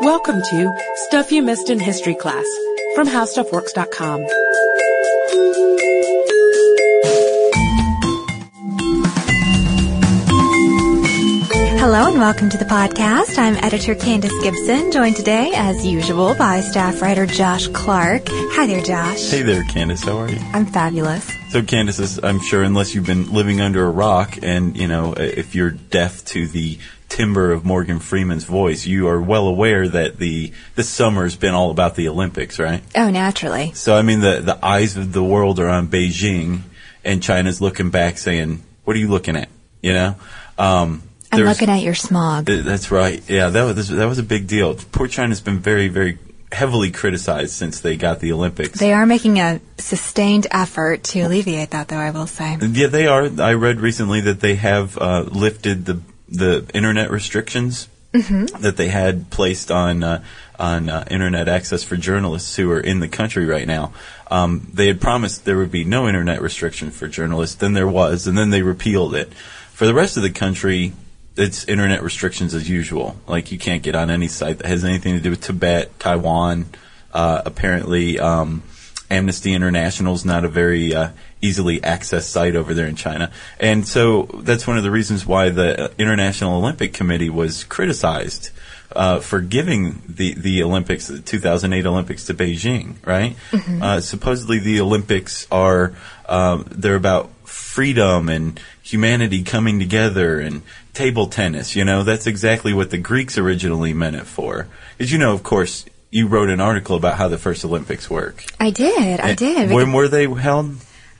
Welcome to Stuff You Missed in History Class from HowStuffWorks.com. Hello and welcome to the podcast. I'm editor Candace Gibson, joined today, as usual, by staff writer Josh Clark. Hi there, Josh. Hey there, Candace. How are you? I'm fabulous. So, Candace, is, I'm sure, unless you've been living under a rock, and you know, if you're deaf to the timbre of Morgan Freeman's voice, you are well aware that the this summer's been all about the Olympics, right? Oh, naturally. So, I mean, the the eyes of the world are on Beijing, and China's looking back, saying, "What are you looking at?" You know. Um, I'm looking at your smog. Th- That's right. Yeah, that was that was a big deal. Poor China's been very, very heavily criticized since they got the Olympics. They are making a sustained effort to alleviate that, though, I will say. yeah, they are. I read recently that they have uh, lifted the the internet restrictions that they had placed on uh, on uh, internet access for journalists who are in the country right now. Um, they had promised there would be no internet restriction for journalists. Then there was, and then they repealed it. For the rest of the country, it's internet restrictions as usual. Like you can't get on any site that has anything to do with Tibet, Taiwan. Uh, apparently, um, Amnesty International is not a very uh, easily accessed site over there in China, and so that's one of the reasons why the International Olympic Committee was criticized uh, for giving the the Olympics, the 2008 Olympics, to Beijing. Right? Uh, supposedly, the Olympics are um, they're about freedom and humanity coming together and table tennis. You know, that's exactly what the Greeks originally meant it for. Did you know, of course, you wrote an article about how the first Olympics work. I did, I did. When were they held?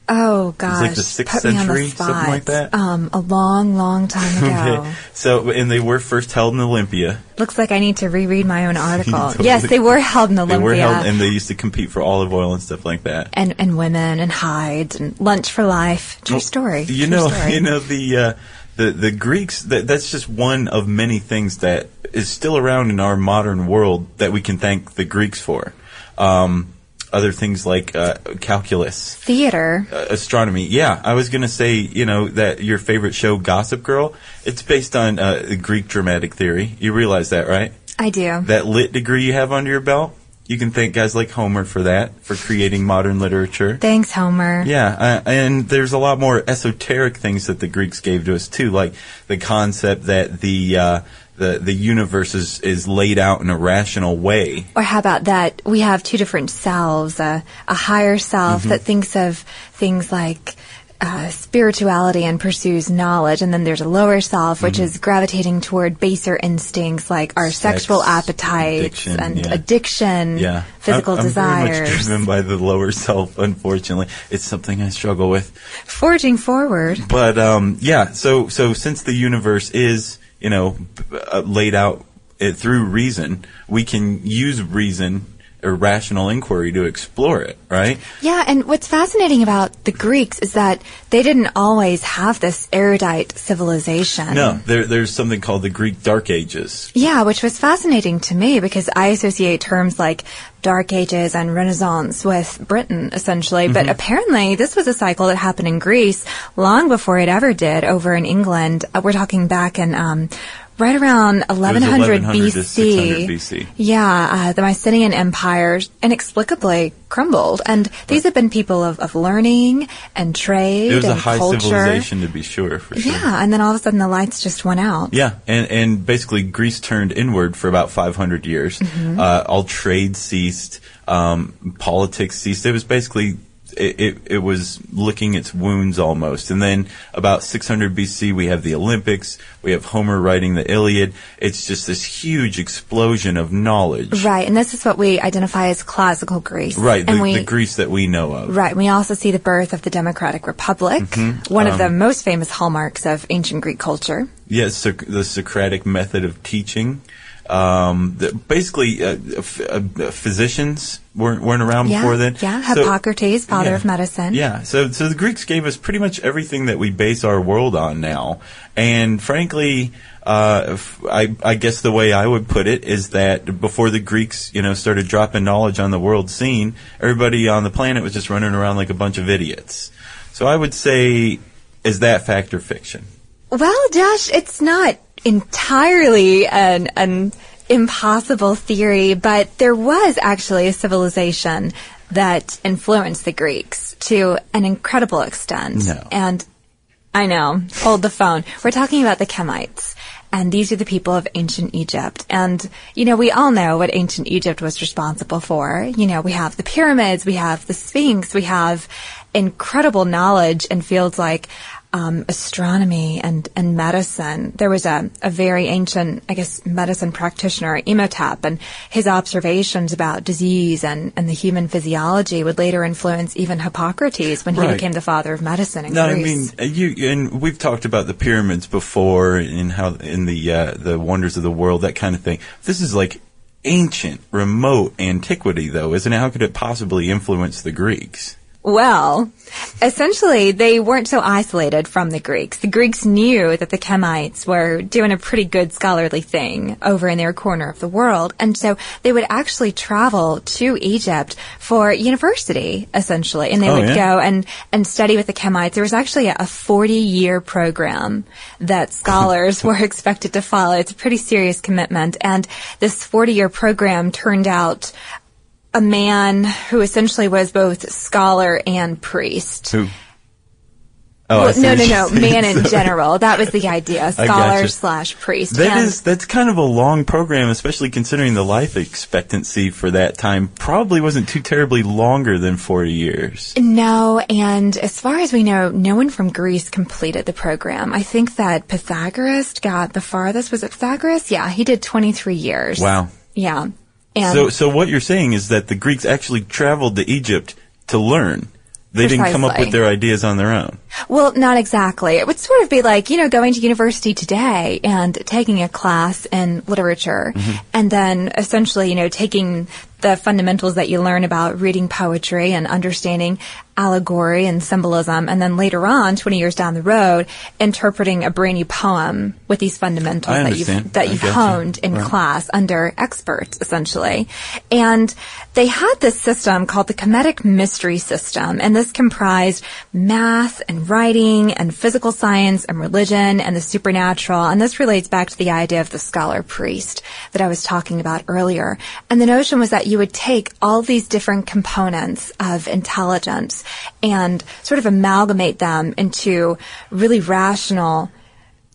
oh, gosh. like the sixth on the century, something like that? Um, a long, long time ago. Okay. So, and they were first held in Olympia. Looks like I need to reread my own article. Totally. Yes, they were held in Olympia. They were held, and they used to compete for olive oil and stuff like that. and, and women and hides and lunch for life. True story. You True know, story. you know the uh, the the Greeks. That, that's just one of many things that is still around in our modern world that we can thank the Greeks for. Um, other things like uh, calculus, Theater. uh, astronomy. Yeah, I was gonna say, you know, that your favorite show, Gossip Girl, it's based on uh, Greek dramatic theory. You realize that, right? I do. That lit degree you have under your belt. You can thank guys like Homer for that, for creating modern literature. Thanks, Homer. Yeah, uh, and there's a lot more esoteric things that the Greeks gave to us too, like the concept that the uh, the the universe is is laid out in a rational way. Or how about that? We have two different selves a, a higher self Mm-hmm. that thinks of things like uh, spirituality and pursues knowledge, and then there's a lower self which is gravitating toward baser instincts like our Mm-hmm. Sex, sexual appetites addiction, and yeah. addiction, Yeah, physical I'm, I'm very much driven by the lower self. Unfortunately, it's something I struggle with. Forging forward. But um, yeah, so so since the universe is you know uh, laid out uh, through reason, we can use reason or rational inquiry to explore it, right? Yeah, and what's fascinating about the Greeks is that they didn't always have this erudite civilization. No, there, there's something called the Greek Dark Ages. Yeah, which was fascinating to me because I associate terms like Dark Ages and Renaissance with Britain, essentially. But apparently, this was a cycle that happened in Greece long before it ever did over in England. Uh, we're talking back in um, right around 1100, 1100 to BC. 600 BC. Yeah, uh, the Mycenaean Empire inexplicably crumbled, and these have been people of, of learning and trade It was and a high culture. civilization to be sure, for sure. Yeah, and then all of a sudden the lights just went out. Yeah, and and basically Greece turned inward for about 500 years. Mm-hmm. Uh, all trade ceased, um, politics ceased. It was basically it, it, it was licking its wounds almost. And then about 600 BC, we have the Olympics. We have Homer writing the Iliad. It's just this huge explosion of knowledge. Right, and this is what we identify as classical Greece. Right, the, we, the Greece that we know of. Right, we also see the birth of the Democratic Republic, Mm-hmm. one of the Um, most famous hallmarks of ancient Greek culture. Yes, Soc- the Socratic method of teaching. Um, the, basically, uh, f- uh, physicians weren't weren't around Yeah, before then. yeah, So- Hippocrates, father yeah. of medicine. Yeah, so so the Greeks gave us pretty much everything that we base our world on now, and frankly, uh, f- I, I guess the way I would put it is that before the Greeks, you know, started dropping knowledge on the world scene, everybody on the planet was just running around like a bunch of idiots. So I would say, is that fact or fiction? Well, Josh, it's not entirely an, an impossible theory, but there was actually a civilization that influenced the Greeks to an incredible extent. No. And I know, hold the phone. We're talking about the Kemites. And these are the people of ancient Egypt. And, you know, we all know what ancient Egypt was responsible for. You know, we have the pyramids, we have the Sphinx, we have incredible knowledge in fields like um, astronomy and, and medicine. There was a, a very ancient, I guess, medicine practitioner, Imhotep, and his observations about disease and, and the human physiology would later influence even Hippocrates when he Right. became the father of medicine in No, I mean uh, you, and we've talked about the pyramids before, and how in the uh, the wonders of the world, that kind of thing. This is like ancient, remote antiquity, though, isn't it? How could it possibly influence the Greeks? Well, essentially, they weren't so isolated from the Greeks. The Greeks knew that the Kemites were doing a pretty good scholarly thing over in their corner of the world. And so they would actually travel to Egypt for university, essentially. And they Oh, would yeah? go and, and study with the Kemites. There was actually a 40 year program that scholars were expected to follow. It's a pretty serious commitment. And this 40 year program turned out a man who essentially was both scholar and priest. Who? Oh, Well, no, no, no, man in general. That was the idea. Scholar gotcha. slash priest. That And- is that's kind of a long program, especially considering the life expectancy for that time probably wasn't too terribly longer than forty years. No, and as far as we know, no one from Greece completed the program. I think that Pythagoras got the farthest. Was it Pythagoras? Yeah, he did 23 years. Wow. Yeah. And So, so what you're saying is that the Greeks actually traveled to Egypt to learn. They didn't come up with their ideas on their own. Well, not exactly. It would sort of be like, you know, going to university today and taking a class in literature Mm-hmm. and then essentially, you know, taking the fundamentals that you learn about reading poetry and understanding allegory and symbolism and then later on, 20 years down the road, interpreting a brainy poem with these fundamentals that you've, that you've honed in Right. class under experts, essentially. And they had this system called the Kemetic Mystery System, and this comprised math and writing and physical science and religion and the supernatural. And this relates back to the idea of the scholar priest that I was talking about earlier. And the notion was that you would take all these different components of intelligence and sort of amalgamate them into really rational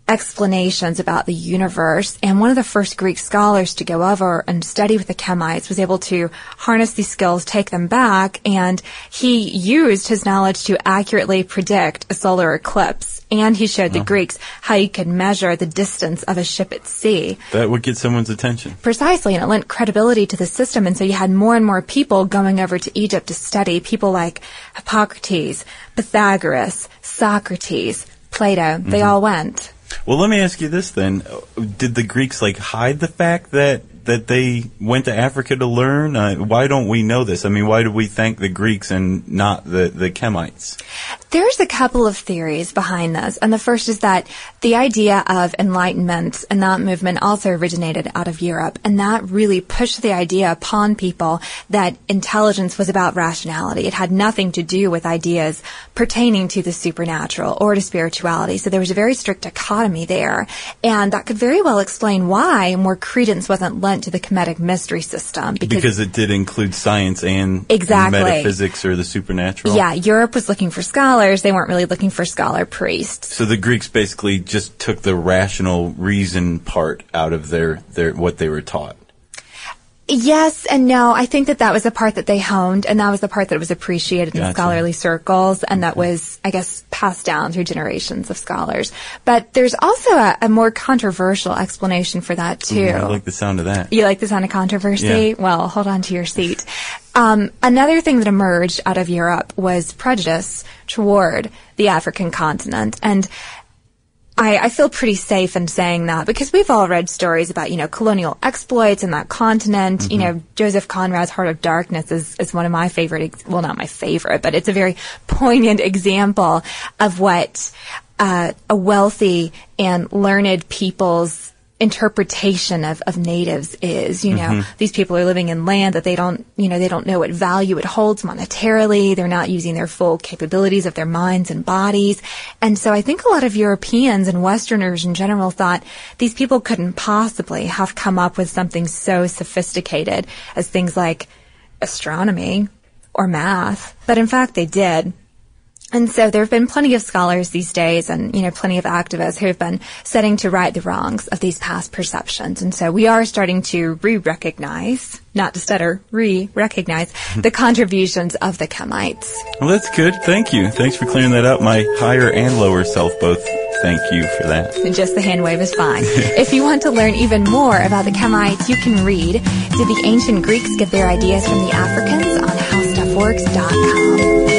explanations about the universe. And one of the first Greek scholars to go over and study with the Kemites was able to harness these skills, take them back, and he used his knowledge to accurately predict a solar eclipse. And he showed the Greeks how you could measure the distance of a ship at sea. That would get someone's attention. Precisely, and it lent credibility to the system. And so you had more and more people going over to Egypt to study, people like Hippocrates, Pythagoras, Socrates, Plato. They mm-hmm. all went. Well, let me ask you this then: Did the Greeks like hide the fact that that they went to Africa to learn? Uh, why don't we know this? I mean, why do we thank the Greeks and not the the Kemites? There's a couple of theories behind this, and the first is that the idea of enlightenment and that movement also originated out of Europe, and that really pushed the idea upon people that intelligence was about rationality. It had nothing to do with ideas pertaining to the supernatural or to spirituality. So there was a very strict dichotomy there, and that could very well explain why more credence wasn't lent to the Kemetic mystery system Because it did include science and Exactly. metaphysics or the supernatural. yeah, Europe was looking for scholars. They weren't really looking for scholar priests. So the Greeks basically just took the rational reason part out of their, their what they were taught. Yes and no. I think that that was the part that they honed, and that was the part that was appreciated in scholarly circles, and that was, I guess, passed down through generations of scholars. But there's also a, a more controversial explanation for that too. I like the sound of that. You like the sound of controversy? Yeah. Well, hold on to your seat. Um, another thing that emerged out of Europe was prejudice toward the African continent. And I, I feel pretty safe in saying that because we've all read stories about, you know, colonial exploits in that continent. You know, Joseph Conrad's Heart of Darkness is, is one of my favorite, ex- well, not my favorite, but it's a very poignant example of what uh, a wealthy and learned people's interpretation of, of natives is. You know, mm-hmm. these people are living in land that they don't, you know, they don't know what value it holds monetarily. They're not using their full capabilities of their minds and bodies. And so I think a lot of Europeans and Westerners in general thought these people couldn't possibly have come up with something so sophisticated as things like astronomy or math. But in fact, they did. And so there have been plenty of scholars these days and, you know, plenty of activists who have been setting to right the wrongs of these past perceptions. And so we are starting to re-recognize, not to stutter, re-recognize the contributions of the Kemites. Well, that's good. Thank you. Thanks for clearing that up. My higher and lower self both thank you for that. And just the hand wave is fine. if you want to learn even more about the Kemites, you can read Did the Ancient Greeks Get Their Ideas from the Africans on HowStuffWorks.com.